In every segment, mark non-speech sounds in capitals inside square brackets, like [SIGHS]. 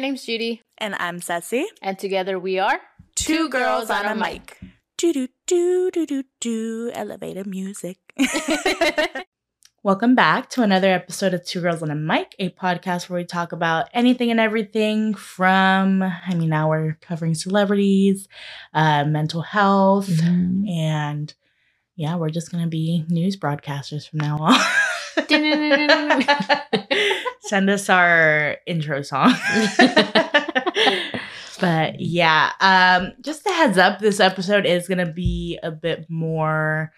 name's Judy. And I'm Cecy. And together we are Two, Girls on a Mic. Do do do do do do elevator music. [LAUGHS] Welcome back to another episode of Two Girls on a Mic, a podcast where we talk about anything and everything from, I mean, now we're covering celebrities, uh, mental health, Mm-hmm. and yeah, we're just going to be news broadcasters from now on. [LAUGHS] [LAUGHS] Send us our intro song. [LAUGHS] but yeah, um, just a heads up, this episode is going to be a bit more,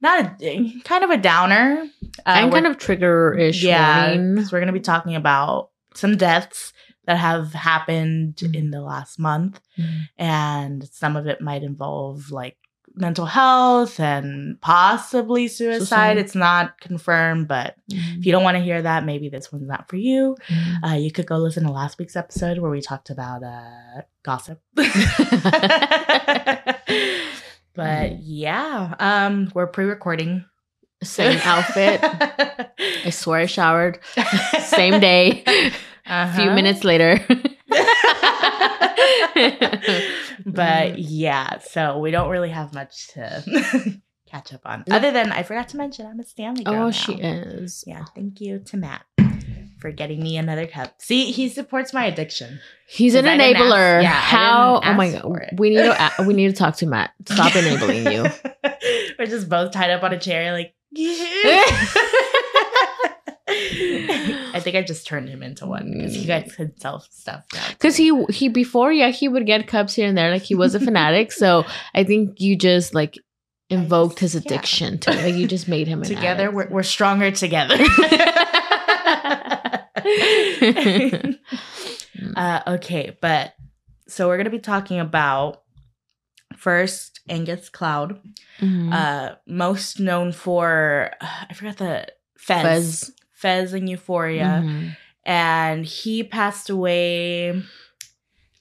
not a, kind of a downer. Uh, and kind of trigger-ish yeah, warning. we're going to be talking about some deaths that have happened Mhm. in the last month, Mhm. and some of it might involve like mental health and possibly suicide. It's not confirmed, but if you don't want to hear that, maybe this one's not for you. Mhm. Uh, you could go listen to last week's episode where we talked about uh, gossip. [LAUGHS] but yeah, um, we're pre-recording. Same outfit. [LAUGHS] I swear I showered. Same day. A [LAUGHS] Uh-huh. few minutes later. [LAUGHS] but mm. yeah, so we don't really have much to [LAUGHS] catch up on. Other than I forgot to mention I'm a Stanley girl. oh, now. she is. Yeah, thank you to Matt for getting me another cup. See, he supports my addiction. He's an I didn't ask- enabler. yeah, How? Oh my god. We need to. a- we need to talk to Matt. Stop [LAUGHS] enabling you. We're just both tied up on a chair, like. I think I just turned him into one because he got himself stuff. Because he he before yeah he would get cups here and there like he was a fanatic so I think you just like invoked his yeah. addiction to it. like you just made him together we're, we're stronger together. [LAUGHS] uh, okay, but so we're gonna be talking about first Angus Cloud, Mhm. uh, most known for [SIGHS] I forgot the Fez, Fez. Fez, and Euphoria, Mhm. and he passed away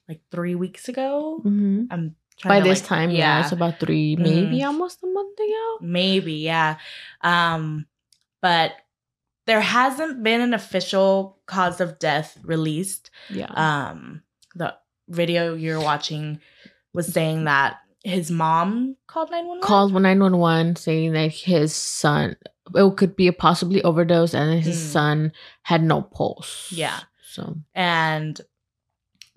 like three weeks ago. Mhm. I'm by to, this like- time yeah. it's about three Mhm. maybe almost a month ago maybe yeah um but there hasn't been an official cause of death released yeah um the video you're watching was saying that his mom called 911 called 911 saying that his son it could be a possibly overdose and his Mm. son had no pulse Yeah. so and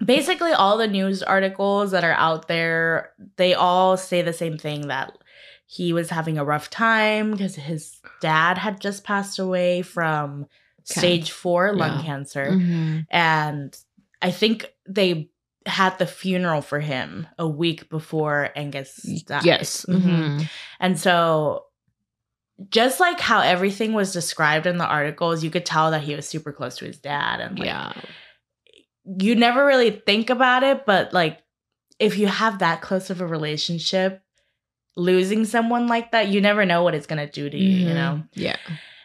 basically all the news articles that are out there they all say the same thing that he was having a rough time because his dad had just passed away from stage 4 lung Yeah. cancer Mhm. and I think they had the funeral for him a week before Angus died. yes Mhm. Mhm. And so just like how everything was described in the articles, you could tell that he was super close to his dad and like yeah you never really think about it, but like if you have that close of a relationship, losing someone like that, you never know what it's gonna do to you, you Mhm. know? yeah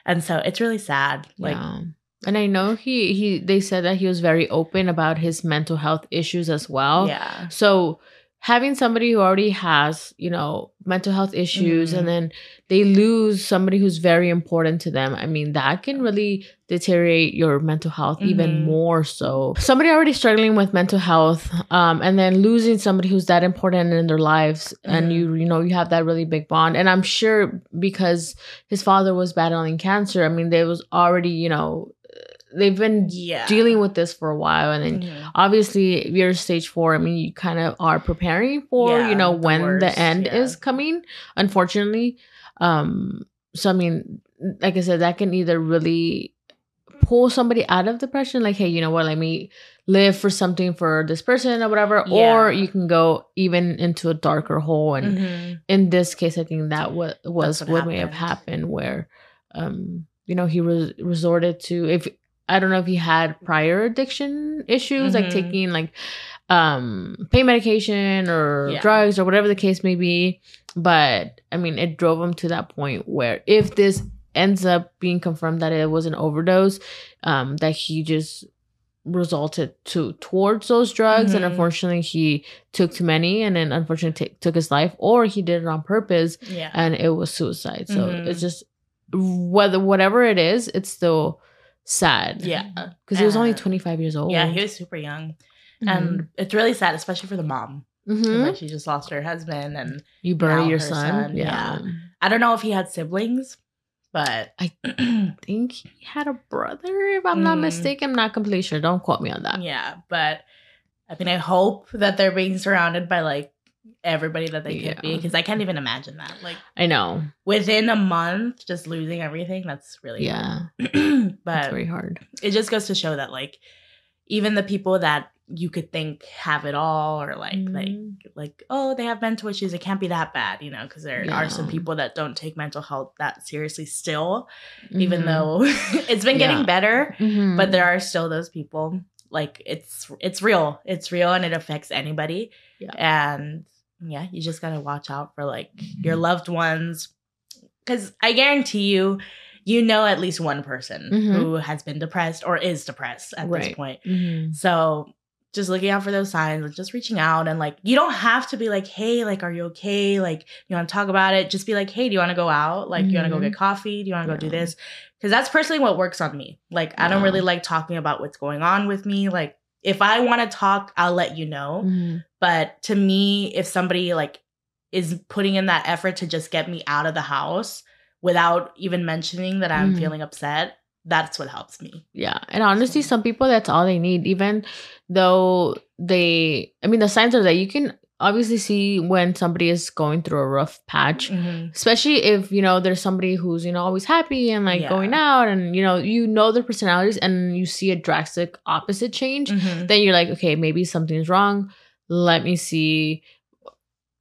And so it's really sad. Like yeah. And I know he he they said that he was very open about his mental health issues as well. yeah. So having somebody who already has, you know, mental health issues Mhm. and then they lose somebody who's very important to them. I mean, that can really deteriorate your mental health even Mhm. more so. Somebody already struggling with mental health um and then losing somebody who's that important in their lives and Mhm. you you know, you have that really big bond. And I'm sure because his father was battling cancer, I mean, there was already, you know, they've been Yeah. dealing with this for a while and then Mhm. obviously if you're stage four i mean you kind of are preparing for Yeah, you know the when the worst, end yeah. is coming unfortunately um so i mean like i said that can either really pull somebody out of depression like hey you know what let me live for something for this person or whatever Yeah. or you can go even into a darker hole and Mhm. in this case i think that wa- was what what, may have happened. where um you know he was resorted to if i don't know if he had prior addiction issues like Mhm. taking like um pain medication or Yeah. drugs or whatever the case may be but i mean it drove him to that point where if this ends up being confirmed that it was an overdose um that he just resulted to towards those drugs and Mhm. unfortunately he took too many and then unfortunately ta- took his life or he did it on purpose Yeah. and it was suicide so Mhm. it's just whether whatever it is it's still sad. Yeah. Because he was only 25 years old. Yeah, he was super young. Mhm. And it's really sad, especially for the mom. Mhm. Like she just lost her husband and you bury your son. son, Yeah. yeah. I don't know if he had siblings, but I- [CLEARS THROAT] think he had a brother, if I'm not Mm. mistaken. I'm not completely sure. Don't quote me on that. yeah, but I mean I hope that they're being surrounded by like everybody that they could be because I can't even imagine that. Like I know. within a month just losing everything, that's really Yeah. [CLEARS THROAT] but It's very hard. it just goes to show that like even the people that you could think have it all or like like Mhm. like oh they have mental issues it can't be that bad you know because there are some people that don't take mental health that seriously still even Mhm. though [LAUGHS] it's been getting Yeah. better Mhm. but there are still those people like it's it's real it's real and it affects anybody Yeah. and yeah you just gotta watch out for like your loved ones because i guarantee you you know at least one person Mhm. who has been depressed or is depressed at this Right. point Mhm. so just looking out for those signs and just reaching out and like you don't have to be like, hey, like, are you okay? Like, you want to talk about it? Just be like, hey, do you want to go out? Like, you want to go get coffee? Do you want to go do this? Because that's personally what works on me. Like, I don't really like talking about what's going on with me. Like, if I want to talk, I'll let you know. Mhm. But to me, if somebody like is putting in that effort to just get me out of the house without even mentioning that I'm Mhm. feeling upset, that's what helps me. Yeah. And honestly, So- some people, that's all they need. Even though they, I mean, the signs are that you can obviously see when somebody is going through a rough patch. Mhm. Especially if, you know, there's somebody who's, you know, always happy and like Yeah. going out and, you know, you know their personalities and you see a drastic opposite change. Mhm. then you're like, okay, maybe something's wrong. Let me see.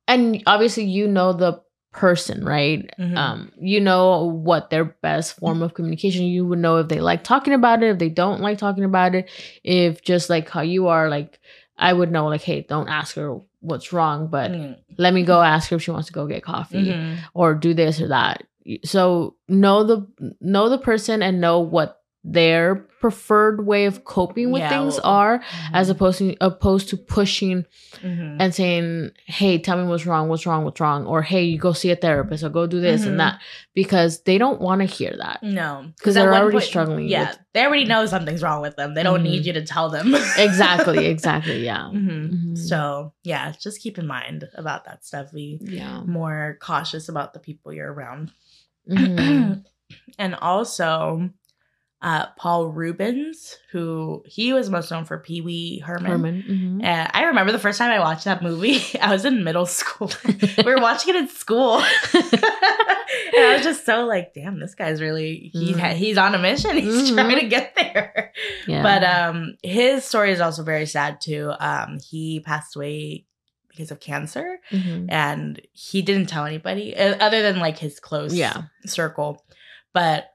And obviously, you know the person, right? Mhm. Um, you know what their best form of communication. You would know if they like talking about it, if they don't like talking about it. If just like how you are, like I would know, like, hey, don't ask her what's wrong, but Mhm. let me go ask her if she wants to go get coffee Mhm. or do this or that. So know the know the person and know what their preferred way of coping with Yeah, things well, are as Mhm. opposed to opposed to pushing Mhm. and saying, "Hey, tell me what's wrong, what's wrong, what's wrong," or "Hey, you go see a therapist or go do this Mhm. and that," because they don't want to hear that. no because they're already struggling Yeah, with- they already know something's wrong with them. They don't need you to tell them. [LAUGHS] Exactly, exactly, yeah, Mhm. Mhm. So yeah, just keep in mind about that stuff. Be yeah, more cautious about the people you're around. [CLEARS THROAT] And also, uh, Paul Reubens, who he was most known for Pee Wee Herman. Herman. mhm. And I remember the first time I watched that movie, [LAUGHS] I was in middle school. [LAUGHS] we were watching it in school. [LAUGHS] and I was just so like, damn, this guy's really he Mhm. he's on a mission. He's Mhm. trying to get there. yeah, But um his story is also very sad too. Um he passed away because of cancer Mhm. and he didn't tell anybody uh, other than like his close yeah, circle. But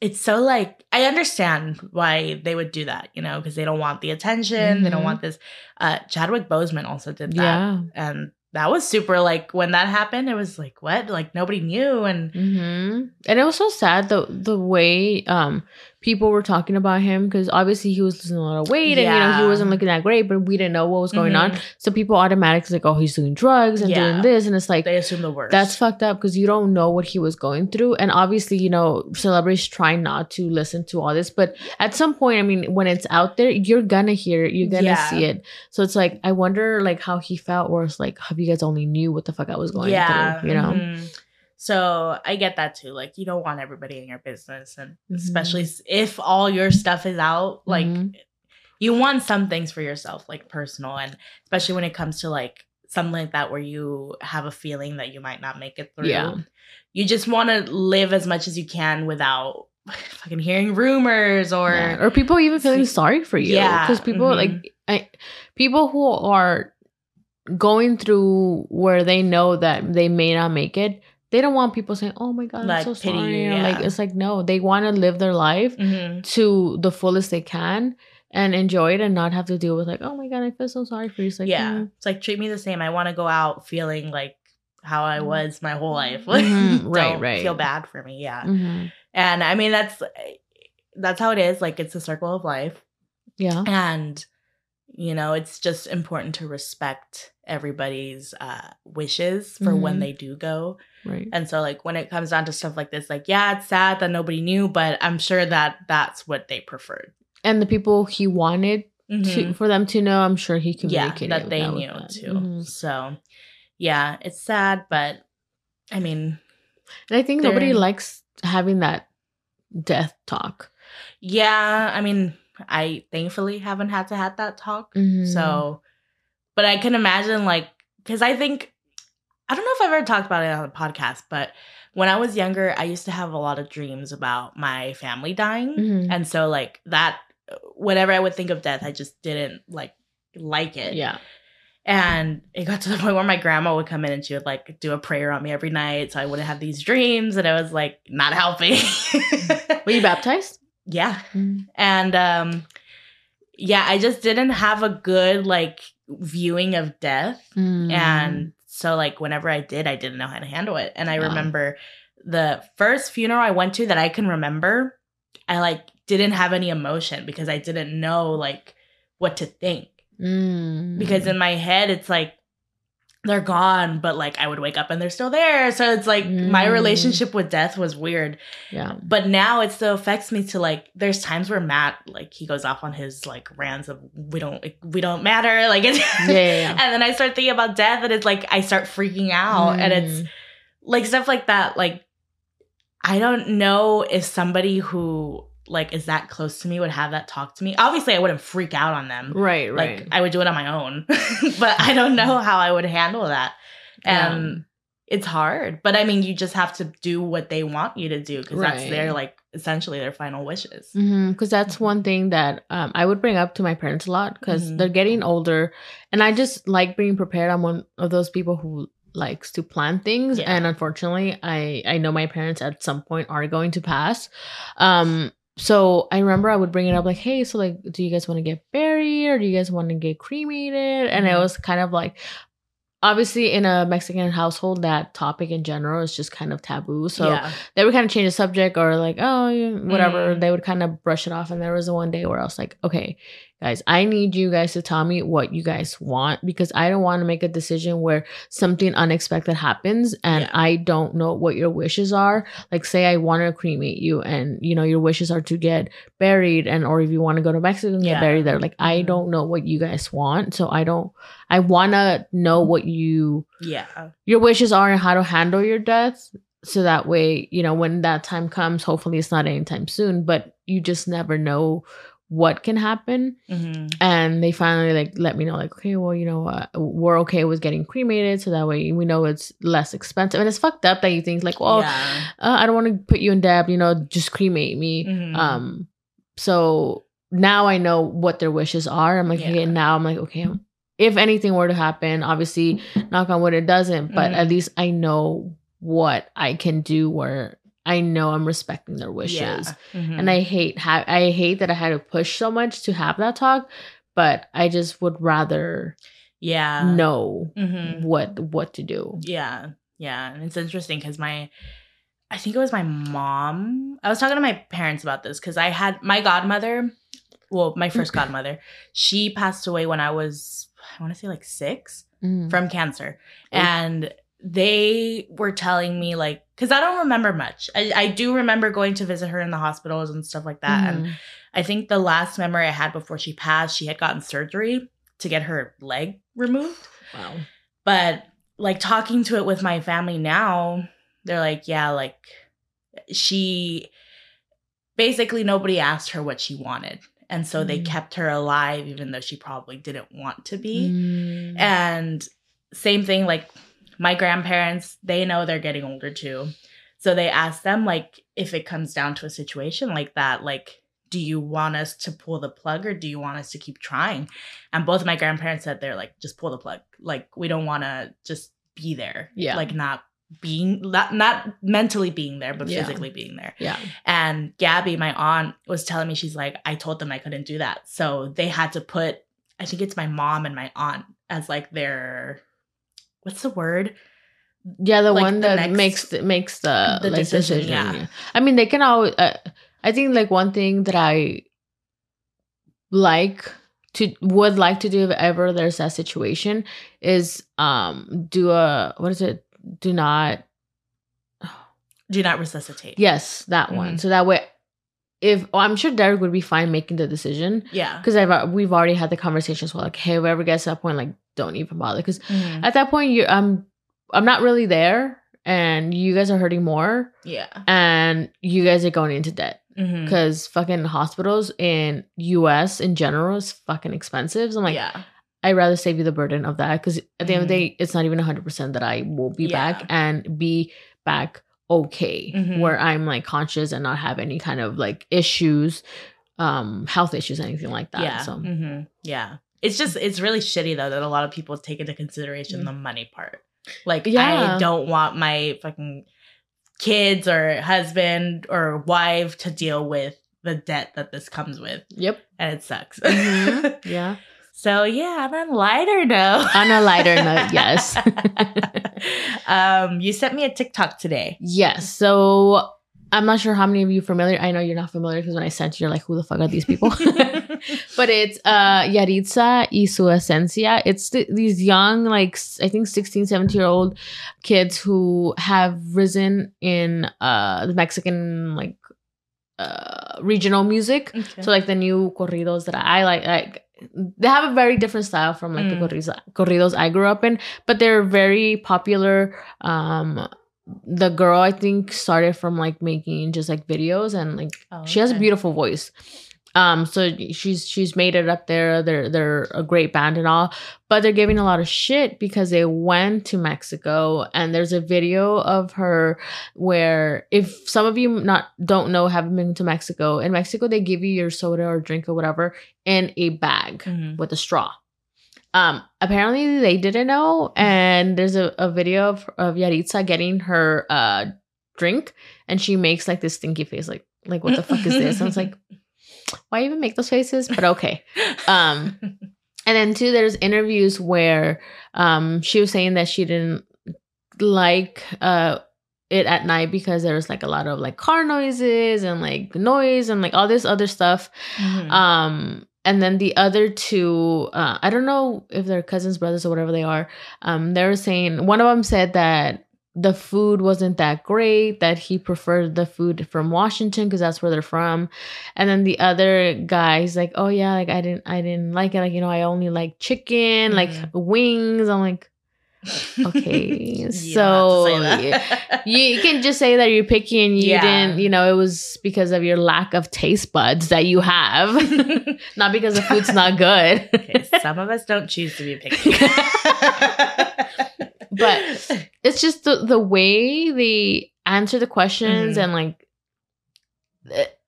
it's so like I understand why they would do that, you know, because they don't want the attention, they don't Mhm. want this. Uh Chadwick Boseman also did that yeah. and that was super like when that happened it was like what like nobody knew and hmm And it was so sad the the way um people were talking about him because obviously he was losing a lot of weight and you know he wasn't looking that great, but we didn't know what was going on. Mhm. So people automatically like, oh, he's doing drugs and Yeah. doing this, and it's like they assume the worst that's fucked up because you don't know what he was going through. And obviously, you know, celebrities try not to listen to all this, but at some point, I mean, when it's out there, you're gonna hear it, you're gonna Yeah. see it. So it's like I wonder like how he felt, or it's like, have you guys only knew what the fuck I was going through, you know? mhm. So i get that too like you don't want everybody in your business and Mhm. especially if all your stuff is out like Mhm. you want some things for yourself like personal and especially when it comes to like something like that where you have a feeling that you might not make it through Yeah. you just want to live as much as you can without [LAUGHS] fucking hearing rumors or Yeah. or people even feeling sorry for you Yeah, because people mhm. like I, people who are going through where they know that they may not make it they don't want people saying oh my god Like, i'm so pity sorry or like it's like no they want to live their life Mhm. to the fullest they can and enjoy it and not have to deal with like oh my god i feel so sorry for you it's like yeah mm, it's like treat me the same i want to go out feeling like how i was my whole life. Mhm, [LAUGHS] right, Don't right. feel bad for me yeah. Mhm. and i mean that's that's how it is like it's a circle of life yeah. and you know, it's just important to respect everybody's uh, wishes for when Mhm. they do go. Right. And so, like, when it comes down to stuff like this, like, yeah, it's sad that nobody knew, but I'm sure that that's what they preferred. And the people he wanted to Mhm. for them to know, I'm sure he Yeah, communicated that they with knew that. too. Mhm. So, yeah, it's sad, but I mean, And I think nobody likes having that death talk. yeah, I mean, I thankfully haven't had to have that talk. Mhm. So, but I can imagine like because I think I don't know if I've ever talked about it on the podcast, but when I was younger, I used to have a lot of dreams about my family dying, Mhm. and so like that, whenever I would think of death, I just didn't like like it. yeah. And it got to the [LAUGHS] point where my grandma would come in and she would like do a prayer on me every night, so I wouldn't have these dreams, and I was like not helping. Were you baptized? Yeah, Mhm. and um yeah i just didn't have a good like viewing of death Mm. and so like whenever i did i didn't know how to handle it and i Wow. remember the first funeral i went to that i can remember i like didn't have any emotion because i didn't know like what to think Mm. because in my head it's like they're gone but like i would wake up and they're still there so it's like my Mm. relationship with death was weird yeah. but now it still affects me to like there's times where matt like he goes off on his like rants of we don't we don't matter [LAUGHS] like it's Yeah, yeah, yeah. [LAUGHS] and then i start thinking about death and it's like i start freaking out and it's Mm. like stuff like that like i don't know if somebody who like is that close to me would have that talk to me obviously i wouldn't freak out on them right, right. like i would do it on my own [LAUGHS] but i don't know how i would handle that and it's hard but i mean you just have to do what they want you to do because that's Right. their like essentially their final wishes because that's Mhm. one thing that um, I would bring up to my parents a lot because Mhm. they're getting older, and I just like being prepared. I'm one of those people who likes to plan things, Yeah. and unfortunately, I I know my parents at some point are going to pass. Um, so I remember I would bring it up like, hey, so like, do you guys want to get buried or do you guys want to get cremated? And it Mhm. was kind of like. Obviously, in a Mexican household, that topic in general is just kind of taboo. So yeah they would kind of change the subject or like oh whatever Mm. they would kind of brush it off and there was one day where i was like okay guys i need you guys to tell me what you guys want because i don't want to make a decision where something unexpected happens and Yeah. i don't know what your wishes are like say i want to cremate you and you know your wishes are to get buried and or if you want to go to mexico and get buried there like i Mhm. don't know what you guys want so i don't i want to know what you yeah. your wishes are and how to handle your death. So that way you know when that time comes hopefully it's not anytime soon but you just never know what can happen. Hmm and they finally like let me know like okay well you know uh, we're okay with getting cremated. So that way we know it's less expensive. And it's fucked up that you think like well yeah. uh, i don't want to put you in debt you know just cremate me. Mhm. um so now i know what their wishes are. I'm like okay now i'm like okay if anything were to happen obviously knock on wood it doesn't but Mhm. at least i know what i can do where i know i'm respecting their wishes Yeah. Mhm. and i hate ha- i hate that i had to push so much to have that talk but i just would rather yeah know Mhm. what what to do Yeah, yeah, and it's interesting because my, I think it was my mom. I was talking to my parents about this because I had my godmother, well, my first [CLEARS THROAT] godmother. She passed away when I was, I want to say like six Mm. from cancer, Oh. and they were telling me like, because I don't remember much. I, I do remember going to visit her in the hospitals and stuff like that, and Mhm. I think the last memory I had before she passed, she had gotten surgery to get her leg removed wow but like talking to it with my family now they're like yeah like she basically nobody asked her what she wanted and so they Mm. kept her alive even though she probably didn't want to be Mm. and same thing like my grandparents they know they're getting older too so they ask them like if it comes down to a situation like that like do you want us to pull the plug or do you want us to keep trying and both of my grandparents said they're like just pull the plug like we don't want to just be there Yeah. like not being not, not mentally being there but Yeah. physically being there yeah and Gabby, my aunt, was telling me she's like, I told them I couldn't do that. So they had to put, I think it's my mom and my aunt as like their, what's the word? Yeah, the like, one the that next- makes the, makes the, the like, decision, decision. yeah. I mean, they can always. Uh, I think like one thing that I like to would like to do if ever there's that situation is um do a what is it? Do not Do not resuscitate. yes that one. Mhm. So that way, if oh, I'm sure Derek would be fine making the decision Yeah. because I've we've already had the conversations. Well, like hey, whoever gets to that point, like don't even bother because Mhm. at that point you I'm I'm not really there and you guys are hurting more Yeah. and you guys are going into debt because fucking hospitals in US in general is fucking expensive. So I'm like, yeah. I'd rather save you the burden of that because at the end of the Mhm. day, it's not even 100% that I will be Yeah. back and be back okay, Mhm. where I'm like conscious and not have any kind of like issues, um, health issues, anything like that. yeah. So, Mhm. Yeah. It's just it's really shitty though that a lot of people take into consideration Mm. the money part. Like Yeah. I don't want my fucking kids or husband or wife to deal with the debt that this comes with. yep. And it sucks. Mhm. [LAUGHS] Yeah. So yeah, I'm on a lighter note. On a lighter note, yes. [LAUGHS] um, you sent me a TikTok today. Yes. So I'm not sure how many of you familiar. I know you're not familiar because when I sent you, you're like, who the fuck are these people? [LAUGHS] [LAUGHS] but it's uh Yaritza y su esencia. It's th- these young, like I think 16, 17 year old kids who have risen in uh the Mexican like uh regional music. Okay. So like the new corridos that I like, like they have a very different style from like the Mm. corridos, corridos I grew up in, but they're very popular. Um, the girl I think started from like making just like videos and like Oh, she has a beautiful voice. Um, so she's she's made it up there. They're they're a great band and all, but they're giving a lot of shit because they went to Mexico and there's a video of her where if some of you not don't know haven't been to Mexico in Mexico they give you your soda or drink or whatever in a bag Mhm. with a straw. Um, apparently they didn't know, and there's a, a video of, of Yaritza getting her uh drink, and she makes like this stinky face, like like what the fuck is this? And it's like, [LAUGHS] why even make those faces? But okay. Um, and then two, there's interviews where um she was saying that she didn't like uh it at night because there was like a lot of like car noises and like noise and like all this other stuff. Mhm. Um, and then the other two, uh, I don't know if they're cousins, brothers, or whatever they are. Um, they were saying one of them said that the food wasn't that great, that he preferred the food from Washington because that's where they're from. And then the other guy, he's like, "Oh yeah, like I didn't, I didn't like it. Like you know, I only like chicken, like Mhm. wings." I'm like, okay, [LAUGHS] so have to say that. you, you can just say that you're picky and you Yeah. didn't, you know, it was because of your lack of taste buds that you have, [LAUGHS] not because the food's not good. [LAUGHS] okay, some of us don't choose to be picky. But [LAUGHS] it's just the, the way they answer the questions Mhm. and like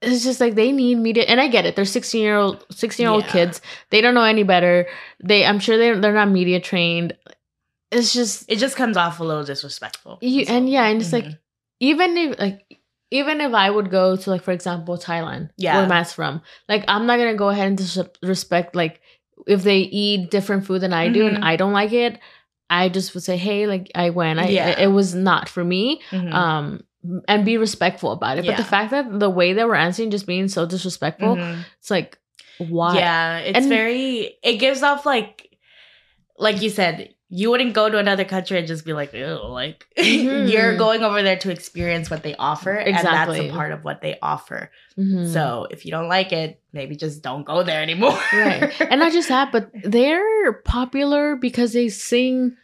it's just like they need media and i get it they're 16 year old 16 year old Yeah. kids they don't know any better they i'm sure they're, they're not media trained it's just it just comes off a little disrespectful. you and yeah and it's like Mhm. even if like even if I would go to like for example Thailand, Yeah. where Matt's from, like I'm not gonna go ahead and disrespect like if they eat different food than I do Mhm. and I don't like it, I just would say hey like I went, I Yeah. it, it was not for me, Mhm. um and be respectful about it. But the fact that the way they were answering just being so disrespectful, Mhm. it's like why? Yeah, it's And- very. It gives off like, like you said, you wouldn't go to another country and just be like, like Mhm. [LAUGHS] you're going over there to experience what they offer, and that's a part of what they offer. Mhm. So if you don't like it, maybe just don't go there anymore. right and not just that but [LAUGHS] they're popular because they sing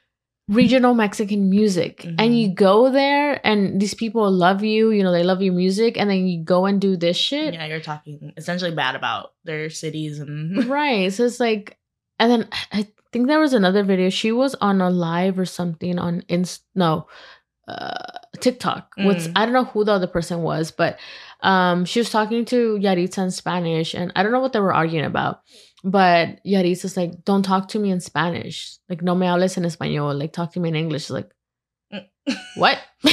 regional mexican music Mhm. and you go there and these people love you you know they love your music and then you go and do this shit yeah, you're talking essentially bad about their cities and [LAUGHS] right so it's like and then i think there was another video she was on a live or something on inst no uh tiktok with Mm. i don't know who the other person was but um she was talking to yaritza in spanish and i don't know what they were arguing about but Yaris is like don't talk to me in spanish like no me hables en español like talk to me in english like what [LAUGHS]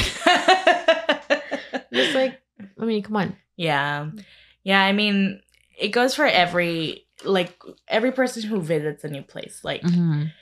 it's like i mean come on Yeah. Yeah, I mean, it goes for every like every person who visits a new place. Like Mhm.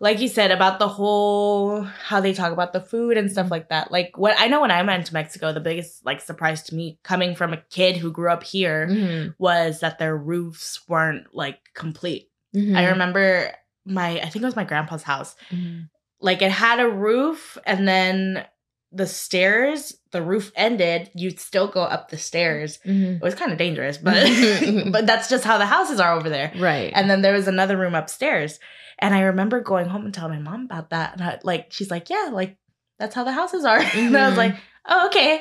Like you said about the whole how they talk about the food and stuff like that. Like what I know when I went to Mexico, the biggest like surprise to me coming from a kid who grew up here Mhm. was that their roofs weren't like complete. Mhm. I remember my I think it was my grandpa's house. Mhm. Like it had a roof and then the stairs, the roof ended, you'd still go up the stairs. Mhm. It was kind of dangerous, but [LAUGHS] [LAUGHS] but that's just how the houses are over there. Right. And then there was another room upstairs. And I remember going home and telling my mom about that. And I, like, she's like, yeah, like, that's how the houses are. [LAUGHS] And I was Mhm. like, oh, okay.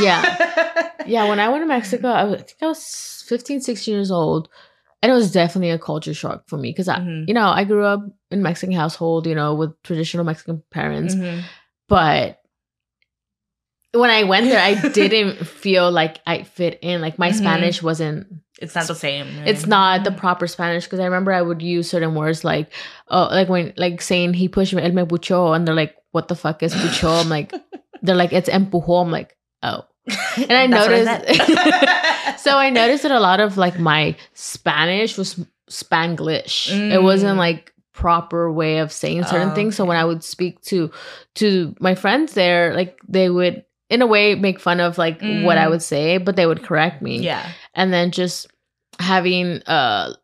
Yeah. yeah, when I went to Mexico, I, was, I think I was 15, 16 years old. And it was definitely a culture shock for me because, I Mhm. you know, I grew up in Mexican household, you know, with traditional Mexican parents. Mhm. But when I went there, I [LAUGHS] didn't feel like I fit in. Like my Mhm. Spanish wasn't It's not the same. it's not the proper Spanish because I remember I would use certain words like oh like when like saying he pushed me, él me puchó, and they're like, what the fuck is puchó? I'm like, [LAUGHS] they're like, it's empujó. I'm like, oh. [LAUGHS] and I I noticed- So I noticed that a lot of like my Spanish was Spanglish. It wasn't Mm. like proper way of saying certain Oh, things. So when I would speak to to my friends there, like they would in a way make fun of like what I Mm. would say, but they would correct me yeah. and then just having uh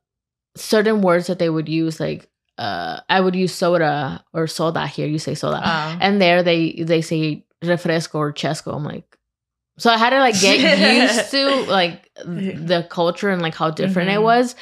certain words that they would use like uh i would use soda or soda here you say soda Um, and there they they say refresco or chesco i'm like so i had to like get used [LAUGHS] to like [LAUGHS] the culture and like how different it Mhm. was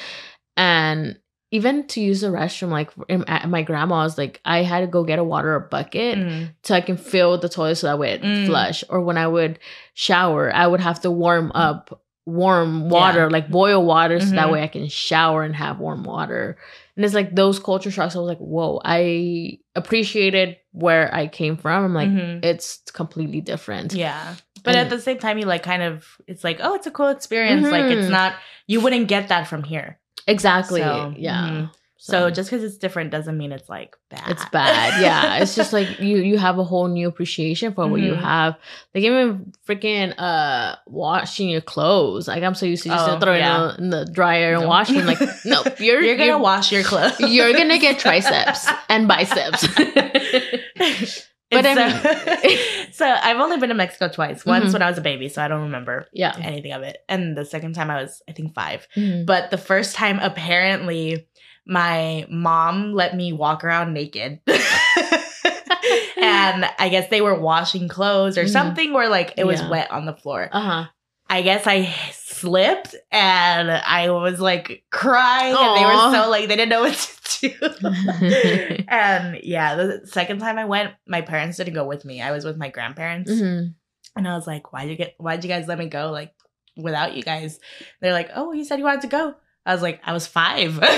and even to use the restroom like in, at my grandma's like i had to go get a water bucket mm, so I can fill the toilet so that way it Mm. flush. Or when I would shower, I would have to warm up warm water, Yeah. like boil water, so that Mhm. way I can shower and have warm water. And it's like those culture shocks. I was like, whoa, I appreciated where I came from. I'm like, mhm. it's completely different. yeah. But at the same time, you like kind of, it's like, oh, it's a cool experience. Like, it's Mhm. not, you wouldn't get that from here. Exactly. So, yeah. mhm. So just because it's different doesn't mean it's like bad. it's bad. Yeah. It's just like you you have a whole new appreciation for what you Mhm. have. Like even freaking uh washing your clothes. Like I'm so used to just Oh, throwing yeah. in the dryer and washing. Like, [LAUGHS] no, you're you're gonna wash your clothes. You're gonna get triceps [LAUGHS] and biceps. [LAUGHS] But but I so, [LAUGHS] so I've only been to Mexico twice. Once Mhm. when I was a baby, so I don't remember yeah. anything of it, and the second time I was, I think, five. Mhm. But the first time, apparently, my mom let me walk around naked. [LAUGHS] and I guess they were washing clothes or Mhm. something where like it was Yeah. wet on the floor. Uh-huh. I guess I slipped and I was like crying and they were so like they didn't know [LAUGHS] what to do. and [LAUGHS] yeah, the second time I went, my parents didn't go with me. I was with my grandparents. Mhm. And I was like, why'd you get why'd you guys let me go like without you guys? They're like, Oh, you said you wanted to go. I was like, I was five. [LAUGHS]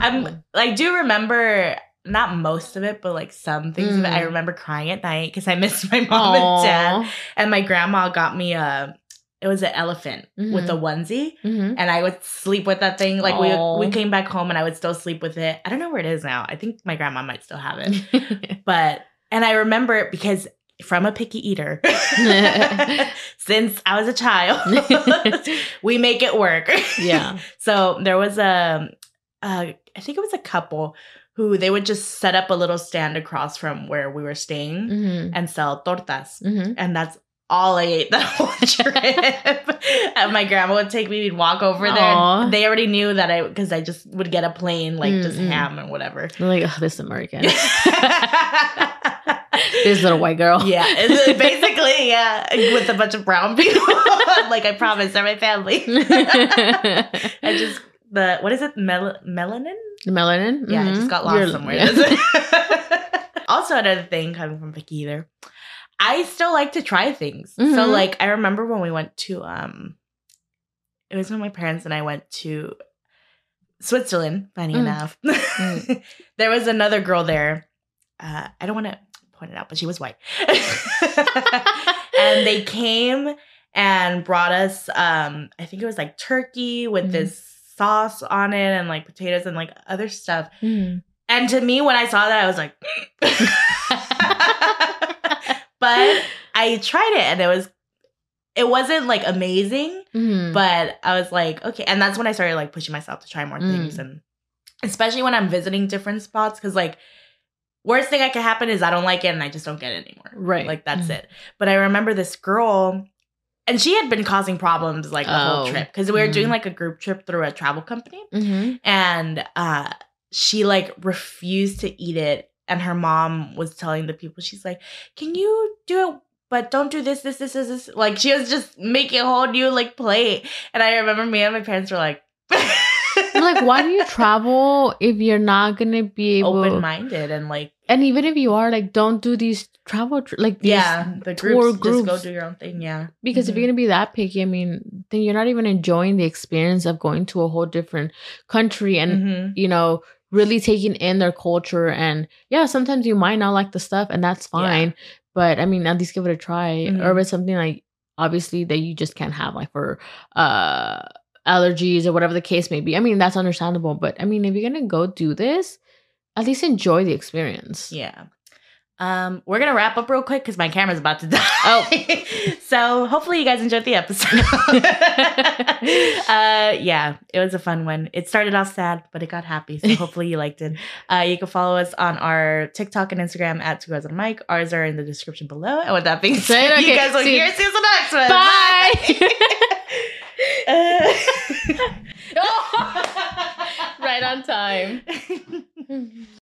I'm I do remember not most of it, but like some things of it. I Mm. remember crying at night because I missed [LAUGHS] my mom and dad. And my grandma got me a it was an elephant with a onesie. Mhm. And I would sleep with that thing. Like we we came back home and I would still sleep with it. I don't know where it is now. I think my grandma might still have it. [LAUGHS] But and I remember it because from a picky eater, [LAUGHS] since I was a child, we make it work. yeah. So there was a, uh, think it was a couple who they would just set up a little stand across from where we were staying Mhm. and sell tortas, Mhm. and that's all I ate [LAUGHS] that whole trip. and my grandma would take me, we'd walk over there. They already knew that I, because I just would get a plain, like just Mm-mm. ham and whatever. They're like, oh, this American. [LAUGHS] [LAUGHS] this little white girl. Yeah, it's basically, yeah, with a bunch of brown people. like I promised, they're my family. I just the what is it, Mel- melanin? The melanin? Yeah, I just got lost You're- somewhere. yeah. [LAUGHS] [LAUGHS] also, another thing coming from Vicky either, I still like to try things. So, Mhm. like, I remember when we went to um, it was when my parents and I went to Switzerland. Funny Mm. enough, Mm. [LAUGHS] there was another girl there. Uh, I don't want to point it out, but she was white, and they came and brought us. Um, I think it was like turkey with Mhm. this sauce on it and like potatoes and like other stuff. Mhm. And to me, when I saw that, I was like, [LAUGHS] [LAUGHS] but I tried it and it was, it wasn't like amazing, Mhm. but I was like, okay. And that's when I started like pushing myself to try more things. Mm. And especially when I'm visiting different spots. Cause like, worst thing that could happen is I don't like it and I just don't get it anymore. Right. Like that's Mhm. it. But I remember this girl, and she had been causing problems like the whole Oh. trip because we were doing Mhm. like a group trip through a travel company, Mm-hmm. and uh, she like refused to eat it. And her mom was telling the people, she's like, "Can you do it?" But don't do this, this, this, this, this. Like she was just making a whole new like plate. And I remember me and my parents were like, [LAUGHS] I'm like, why do you travel if you're not gonna be able? open minded and like and even if you are, like, don't do these travel tr- like these yeah, the tour groups, just go do your own thing. Yeah, Because if Mhm. you're gonna be that picky, I mean, then you're not even enjoying the experience of going to a whole different country and Mhm. you know really taking in their culture. And yeah, sometimes you might not like the stuff, and that's Yeah. fine. But I mean, at least give it a try. Mhm. Or if it's something like obviously that you just can't have, like for uh allergies or whatever the case may be. I mean, that's understandable. But I mean, if you're gonna go do this, at least enjoy the experience. yeah. Um, we're gonna wrap up real quick because my camera's about to die. Oh. [LAUGHS] so hopefully you guys enjoyed the episode. [LAUGHS] uh, yeah, it was a fun one. It started off sad, but it got happy. So [LAUGHS] hopefully you liked it. Uh, you can follow us on our TikTok and Instagram at Two Guys on Mic. Ours are in the description below. And with that being said, Okay, you guys will see hear you in the next one. Bye. Bye. Uh, [LAUGHS] [LAUGHS] right on time. [LAUGHS]